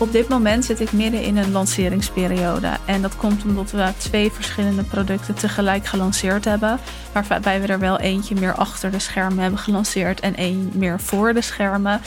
Op dit moment zit ik midden in een lanceringsperiode. En dat komt omdat we twee verschillende producten tegelijk gelanceerd hebben. Waarbij we er wel eentje meer achter de schermen hebben gelanceerd en één meer voor de schermen.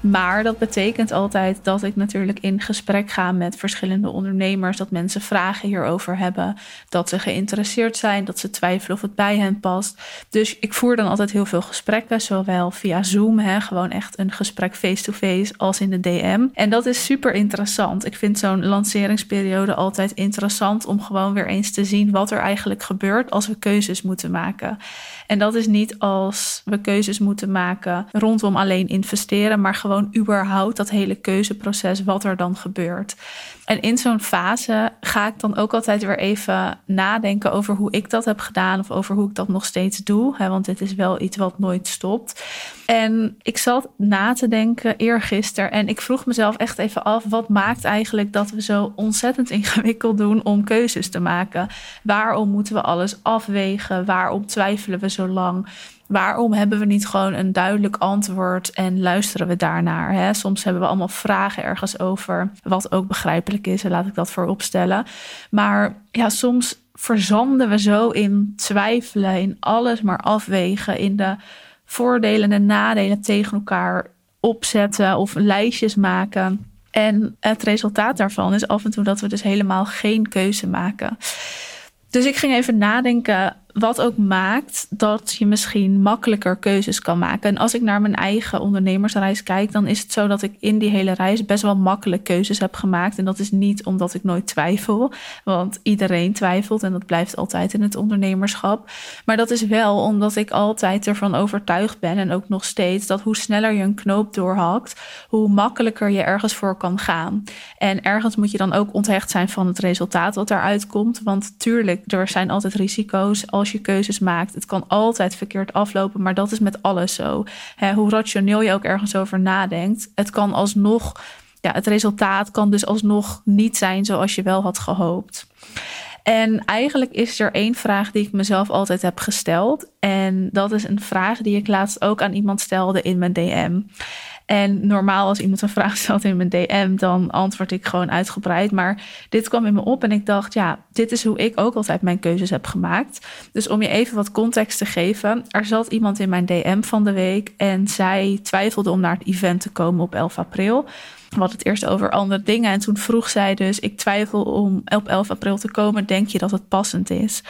Maar dat betekent altijd dat ik natuurlijk in gesprek ga met verschillende ondernemers. Dat mensen vragen hierover hebben. Dat ze geïnteresseerd zijn. Dat ze twijfelen of het bij hen past. Dus ik voer dan altijd heel veel gesprekken. Zowel via Zoom, hè, gewoon echt een gesprek face-to-face, als in de DM. En dat is super interessant. Ik vind zo'n lanceringsperiode altijd interessant om gewoon weer eens te zien wat er eigenlijk gebeurt als we keuzes moeten maken. En dat is niet als we keuzes moeten maken rondom alleen investeren, maar gewoon überhaupt dat hele keuzeproces, wat er dan gebeurt. En in zo'n fase ga ik dan ook altijd weer even nadenken over hoe ik dat heb gedaan of over hoe ik dat nog steeds doe. Hè, want dit is wel iets wat nooit stopt. En ik zat na te denken eergisteren en ik vroeg mezelf echt even af: wat maakt eigenlijk dat we zo ontzettend ingewikkeld doen om keuzes te maken? Waarom moeten we alles afwegen? Waarom twijfelen we zo lang? Waarom hebben we niet gewoon een duidelijk antwoord en luisteren we daarnaar? Hè? Soms hebben we allemaal vragen ergens over, wat ook begrijpelijk is, laat ik dat voorop stellen. Maar ja, soms verzanden we zo in twijfelen, in alles maar afwegen, in de voordelen en nadelen tegen elkaar opzetten of lijstjes maken. En het resultaat daarvan is af en toe dat we dus helemaal geen keuze maken. Dus ik ging even nadenken wat ook maakt dat je misschien makkelijker keuzes kan maken. En als ik naar mijn eigen ondernemersreis kijk, dan is het zo dat ik in die hele reis best wel makkelijk keuzes heb gemaakt. En dat is niet omdat ik nooit twijfel, want iedereen twijfelt en dat blijft altijd in het ondernemerschap. Maar dat is wel omdat ik altijd ervan overtuigd ben en ook nog steeds dat hoe sneller je een knoop doorhakt, hoe makkelijker je ergens voor kan gaan. En ergens moet je dan ook onthecht zijn van het resultaat wat eruit komt. Want tuurlijk, er zijn altijd risico's als je keuzes maakt. Het kan altijd verkeerd aflopen, maar dat is met alles zo. hoe rationeel je ook ergens over nadenkt, het kan alsnog, ja, het resultaat kan dus alsnog niet zijn zoals je wel had gehoopt. En eigenlijk is er één vraag die ik mezelf altijd heb gesteld. En dat is een vraag die ik laatst ook aan iemand stelde in mijn DM. En normaal als iemand een vraag stelt in mijn DM, dan antwoord ik gewoon uitgebreid. Maar dit kwam in me op en ik dacht, ja, dit is hoe ik ook altijd mijn keuzes heb gemaakt. Dus om je even wat context te geven, er zat iemand in mijn DM van de week en zij twijfelde om naar het event te komen op 11 april. We het eerst over andere dingen. En toen vroeg zij dus: Ik twijfel om op 11 april te komen. Denk je dat het passend is?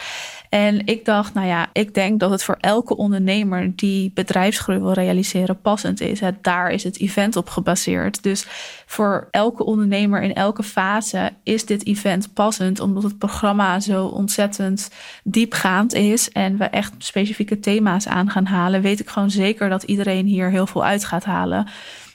En ik dacht, nou ja, ik denk dat het voor elke ondernemer die bedrijfsgroei wil realiseren passend is. Daar is het event op gebaseerd. Dus voor elke ondernemer in elke fase is dit event passend, omdat het programma zo ontzettend diepgaand is en we echt specifieke thema's aan gaan halen. Weet ik gewoon zeker dat iedereen hier heel veel uit gaat halen.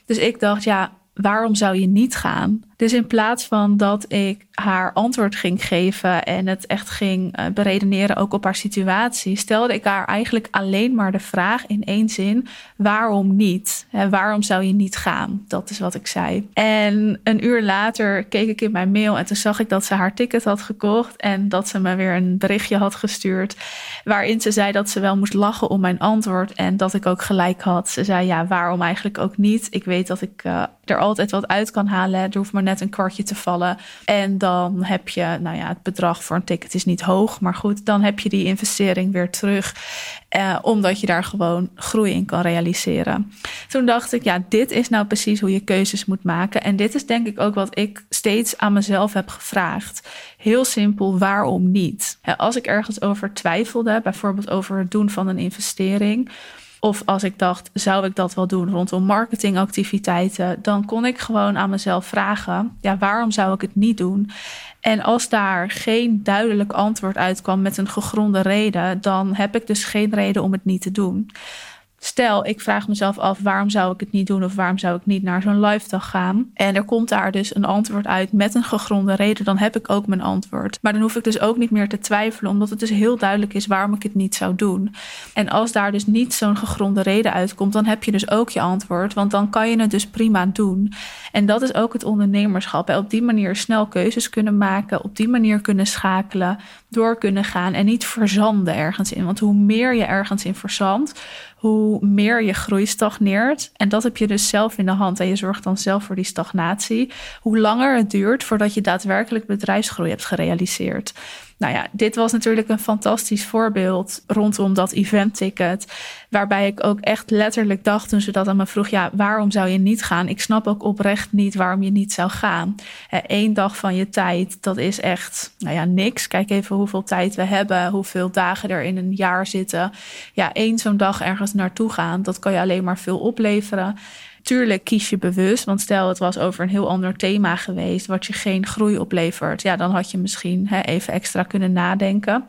Dus ik dacht, ja, waarom zou je niet gaan? Dus in plaats van dat ik haar antwoord ging geven en het echt ging eh, beredeneren ook op haar situatie, stelde ik haar eigenlijk alleen maar de vraag in één zin: waarom niet? waarom zou je niet gaan? Dat is wat ik zei. En een uur later keek ik in mijn mail en toen zag ik dat ze haar ticket had gekocht en dat ze me weer een berichtje had gestuurd waarin ze zei dat ze wel moest lachen om mijn antwoord en dat ik ook gelijk had. Ze zei ja, waarom eigenlijk ook niet? Ik weet dat ik uh, er altijd wat uit kan halen. Er hoeft maar net een kwartje te vallen. En dan heb je, nou ja, het bedrag voor een ticket is niet hoog. Maar goed, dan heb je die investering weer terug. Eh, omdat je daar gewoon groei in kan realiseren. Toen dacht ik, ja, dit is nou precies hoe je keuzes moet maken. En dit is denk ik ook wat ik steeds aan mezelf heb gevraagd. Heel simpel, waarom niet? Als ik ergens over twijfelde, bijvoorbeeld over het doen van een investering of als ik dacht, zou ik dat wel doen rondom marketingactiviteiten, dan kon ik gewoon aan mezelf vragen, ja, waarom zou ik het niet doen? En als daar geen duidelijk antwoord uitkwam met een gegronde reden, dan heb ik dus geen reden om het niet te doen. Stel, ik vraag mezelf af waarom zou ik het niet doen of waarom zou ik niet naar zo'n live dag gaan. En er komt daar dus een antwoord uit met een gegronde reden, dan heb ik ook mijn antwoord. Maar dan hoef ik dus ook niet meer te twijfelen, omdat het dus heel duidelijk is waarom ik het niet zou doen. En als daar dus niet zo'n gegronde reden uitkomt, dan heb je dus ook je antwoord, want dan kan je het dus prima doen. En dat is ook het ondernemerschap. Op die manier snel keuzes kunnen maken, op die manier kunnen schakelen, door kunnen gaan en niet verzanden ergens in. Want hoe meer je ergens in verzandt, hoe meer je groei stagneert, en dat heb je dus zelf in de hand en je zorgt dan zelf voor die stagnatie, hoe langer het duurt voordat je daadwerkelijk bedrijfsgroei hebt gerealiseerd. Nou ja, dit was natuurlijk een fantastisch voorbeeld rondom dat event-ticket. Waarbij ik ook echt letterlijk dacht toen ze dat aan me vroeg: ja, waarom zou je niet gaan? Ik snap ook oprecht niet waarom je niet zou gaan. Eén dag van je tijd, dat is echt, nou ja, niks. Kijk even hoeveel tijd we hebben, hoeveel dagen er in een jaar zitten. Ja, één zo'n dag ergens naartoe gaan, dat kan je alleen maar veel opleveren. Tuurlijk kies je bewust, want stel het was over een heel ander thema geweest, wat je geen groei oplevert, ja, dan had je misschien hè, even extra kunnen nadenken.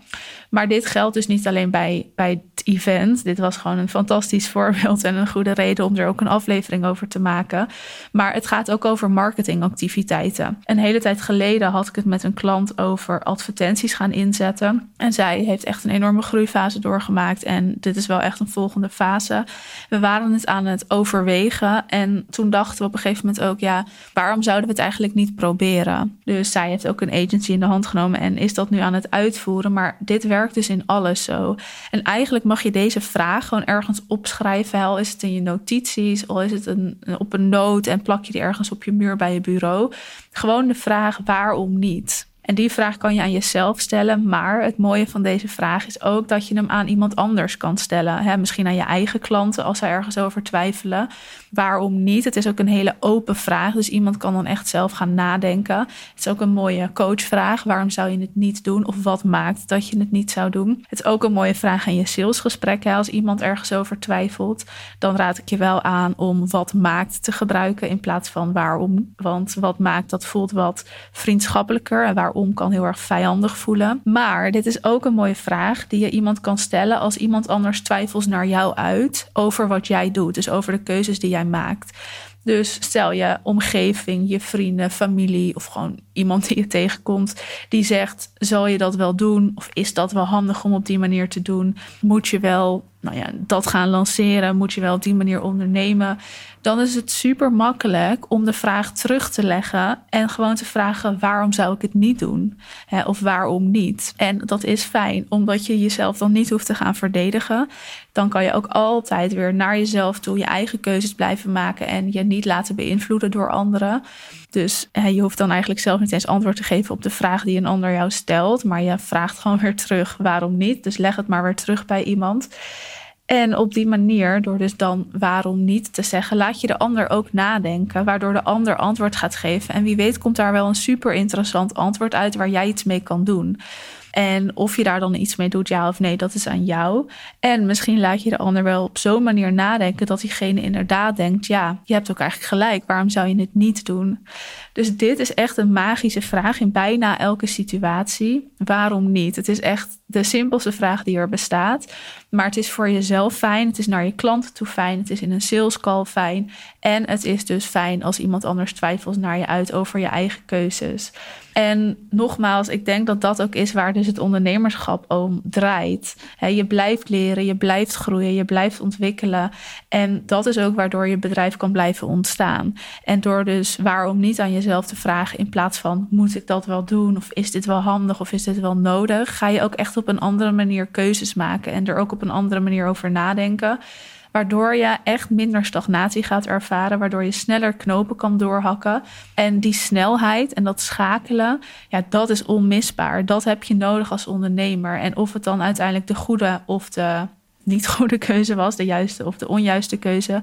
Maar dit geldt dus niet alleen bij, bij event. Dit was gewoon een fantastisch voorbeeld en een goede reden om er ook een aflevering over te maken. Maar het gaat ook over marketingactiviteiten. Een hele tijd geleden had ik het met een klant over advertenties gaan inzetten. En zij heeft echt een enorme groeifase doorgemaakt. En dit is wel echt een volgende fase. We waren het aan het overwegen. En toen dachten we op een gegeven moment ook, ja, waarom zouden we het eigenlijk niet proberen? Dus zij heeft ook een agency in de hand genomen en is dat nu aan het uitvoeren. Maar dit werkt dus in alles zo. En eigenlijk mag je deze vraag gewoon ergens opschrijven. Al is het in je notities, al is het een, op een noot en plak je die ergens op je muur bij je bureau. Gewoon de vraag waarom niet. En die vraag kan je aan jezelf stellen. Maar het mooie van deze vraag is ook dat je hem aan iemand anders kan stellen. misschien aan je eigen klanten als ze ergens over twijfelen. Waarom niet? Het is ook een hele open vraag. Dus iemand kan dan echt zelf gaan nadenken. Het is ook een mooie coachvraag. Waarom zou je het niet doen? Of wat maakt dat je het niet zou doen? Het is ook een mooie vraag in je salesgesprek. Als iemand ergens over twijfelt, dan raad ik je wel aan om wat maakt te gebruiken in plaats van waarom. Want wat maakt, dat voelt wat vriendschappelijker. En waarom kan heel erg vijandig voelen. Maar dit is ook een mooie vraag die je iemand kan stellen als iemand anders twijfels naar jou uit over wat jij doet. Dus over de keuzes die jij maakt. Dus stel je omgeving, je vrienden, familie of gewoon iemand die je tegenkomt die zegt: zal je dat wel doen? Of is dat wel handig om op die manier te doen? Moet je wel nou ja, dat gaan lanceren? Moet je wel op die manier ondernemen? Dan is het super makkelijk om de vraag terug te leggen en gewoon te vragen: waarom zou ik het niet doen? of waarom niet? En dat is fijn, omdat je jezelf dan niet hoeft te gaan verdedigen. Dan kan je ook altijd weer naar jezelf toe je eigen keuzes blijven maken en je niet laten beïnvloeden door anderen. Dus je hoeft dan eigenlijk zelf niet eens antwoord te geven op de vraag die een ander jou stelt. Maar je vraagt gewoon weer terug waarom niet. Dus leg het maar weer terug bij iemand. En op die manier, door dus dan waarom niet te zeggen, laat je de ander ook nadenken, waardoor de ander antwoord gaat geven. En wie weet komt daar wel een super interessant antwoord uit waar jij iets mee kan doen. En of je daar dan iets mee doet, ja of nee, dat is aan jou. En misschien laat je de ander wel op zo'n manier nadenken dat diegene inderdaad denkt: ja, je hebt ook eigenlijk gelijk, waarom zou je het niet doen? Dus dit is echt een magische vraag in bijna elke situatie. Waarom niet? Het is echt de simpelste vraag die er bestaat. Maar het is voor jezelf fijn. Het is naar je klanten toe fijn. Het is in een sales call fijn. En het is dus fijn als iemand anders twijfelt naar je uit over je eigen keuzes. En nogmaals, ik denk dat dat ook is waar dus het ondernemerschap om draait. je blijft leren, je blijft groeien, je blijft ontwikkelen. En dat is ook waardoor je bedrijf kan blijven ontstaan. En door dus waarom niet aan jezelf te vragen in plaats van moet ik dat wel doen of is dit wel handig of is dit wel nodig, ga je ook echt op een andere manier keuzes maken en er ook op een andere manier over nadenken. Waardoor je echt minder stagnatie gaat ervaren, waardoor je sneller knopen kan doorhakken. En die snelheid en dat schakelen, ja, dat is onmisbaar. Dat heb je nodig als ondernemer. En of het dan uiteindelijk de goede of de niet goede keuze was, de juiste of de onjuiste keuze.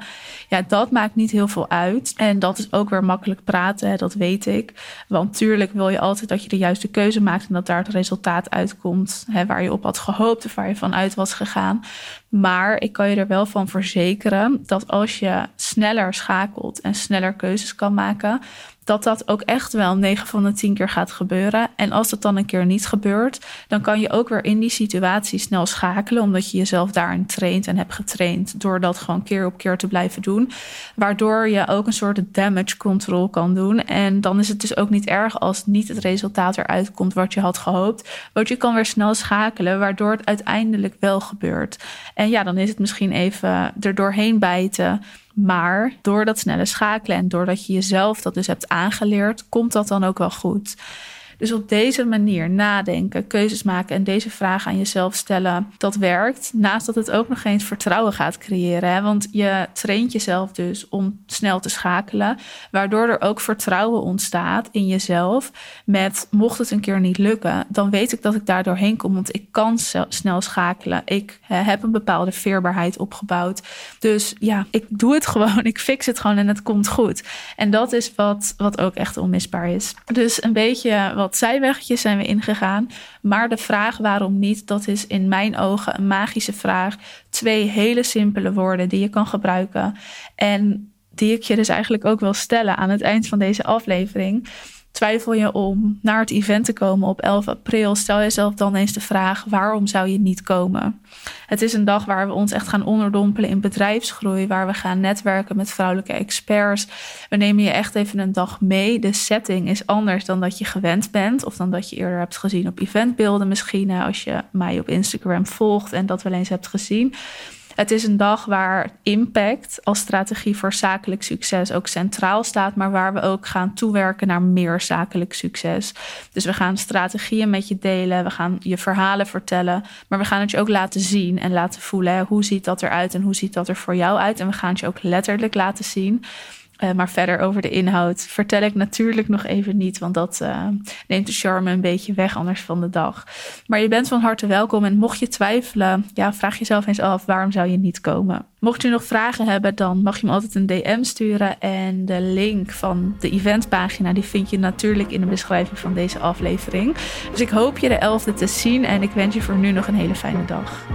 Ja, dat maakt niet heel veel uit. En dat is ook weer makkelijk praten, dat weet ik. Want tuurlijk wil je altijd dat je de juiste keuze maakt en dat daar het resultaat uitkomt hè, waar je op had gehoopt of waar je vanuit was gegaan. Maar ik kan je er wel van verzekeren dat als je sneller schakelt en sneller keuzes kan maken, dat dat ook echt wel 9 van de 10 keer gaat gebeuren. En als dat dan een keer niet gebeurt, dan kan je ook weer in die situatie snel schakelen, omdat je jezelf daarin traint en hebt getraind door dat gewoon keer op keer te blijven doen. Waardoor je ook een soort damage control kan doen. En dan is het dus ook niet erg als niet het resultaat eruit komt wat je had gehoopt. Want je kan weer snel schakelen, waardoor het uiteindelijk wel gebeurt. En ja, dan is het misschien even er doorheen bijten. Maar door dat snelle schakelen en doordat je jezelf dat dus hebt aangeleerd, komt dat dan ook wel goed. Dus op deze manier nadenken, keuzes maken en deze vragen aan jezelf stellen, dat werkt. Naast dat het ook nog eens vertrouwen gaat creëren. Hè? Want je traint jezelf dus om snel te schakelen, waardoor er ook vertrouwen ontstaat in jezelf. Met mocht het een keer niet lukken, dan weet ik dat ik daar doorheen kom, want ik kan snel schakelen. Ik heb een bepaalde veerbaarheid opgebouwd. Dus ja, ik doe het gewoon. Ik fix het gewoon en het komt goed. En dat is wat, wat ook echt onmisbaar is. Dus een beetje wat zijweggetjes zijn we ingegaan. Maar de vraag waarom niet, dat is in mijn ogen een magische vraag. Twee hele simpele woorden die je kan gebruiken. En die ik je dus eigenlijk ook wil stellen aan het eind van deze aflevering. Twijfel je om naar het event te komen op 11 april? Stel jezelf dan eens de vraag: waarom zou je niet komen? Het is een dag waar we ons echt gaan onderdompelen in bedrijfsgroei, waar we gaan netwerken met vrouwelijke experts. We nemen je echt even een dag mee. De setting is anders dan dat je gewend bent, of dan dat je eerder hebt gezien op eventbeelden, misschien als je mij op Instagram volgt en dat wel eens hebt gezien. Het is een dag waar impact als strategie voor zakelijk succes ook centraal staat, maar waar we ook gaan toewerken naar meer zakelijk succes. Dus we gaan strategieën met je delen, we gaan je verhalen vertellen, maar we gaan het je ook laten zien en laten voelen. Hoe ziet dat eruit en hoe ziet dat er voor jou uit? En we gaan het je ook letterlijk laten zien. Uh, maar verder over de inhoud vertel ik natuurlijk nog even niet, want dat uh, neemt de charme een beetje weg anders van de dag. Maar je bent van harte welkom en mocht je twijfelen, ja, vraag jezelf eens af waarom zou je niet komen. Mocht je nog vragen hebben, dan mag je me altijd een DM sturen en de link van de eventpagina die vind je natuurlijk in de beschrijving van deze aflevering. Dus ik hoop je de 11e te zien en ik wens je voor nu nog een hele fijne dag.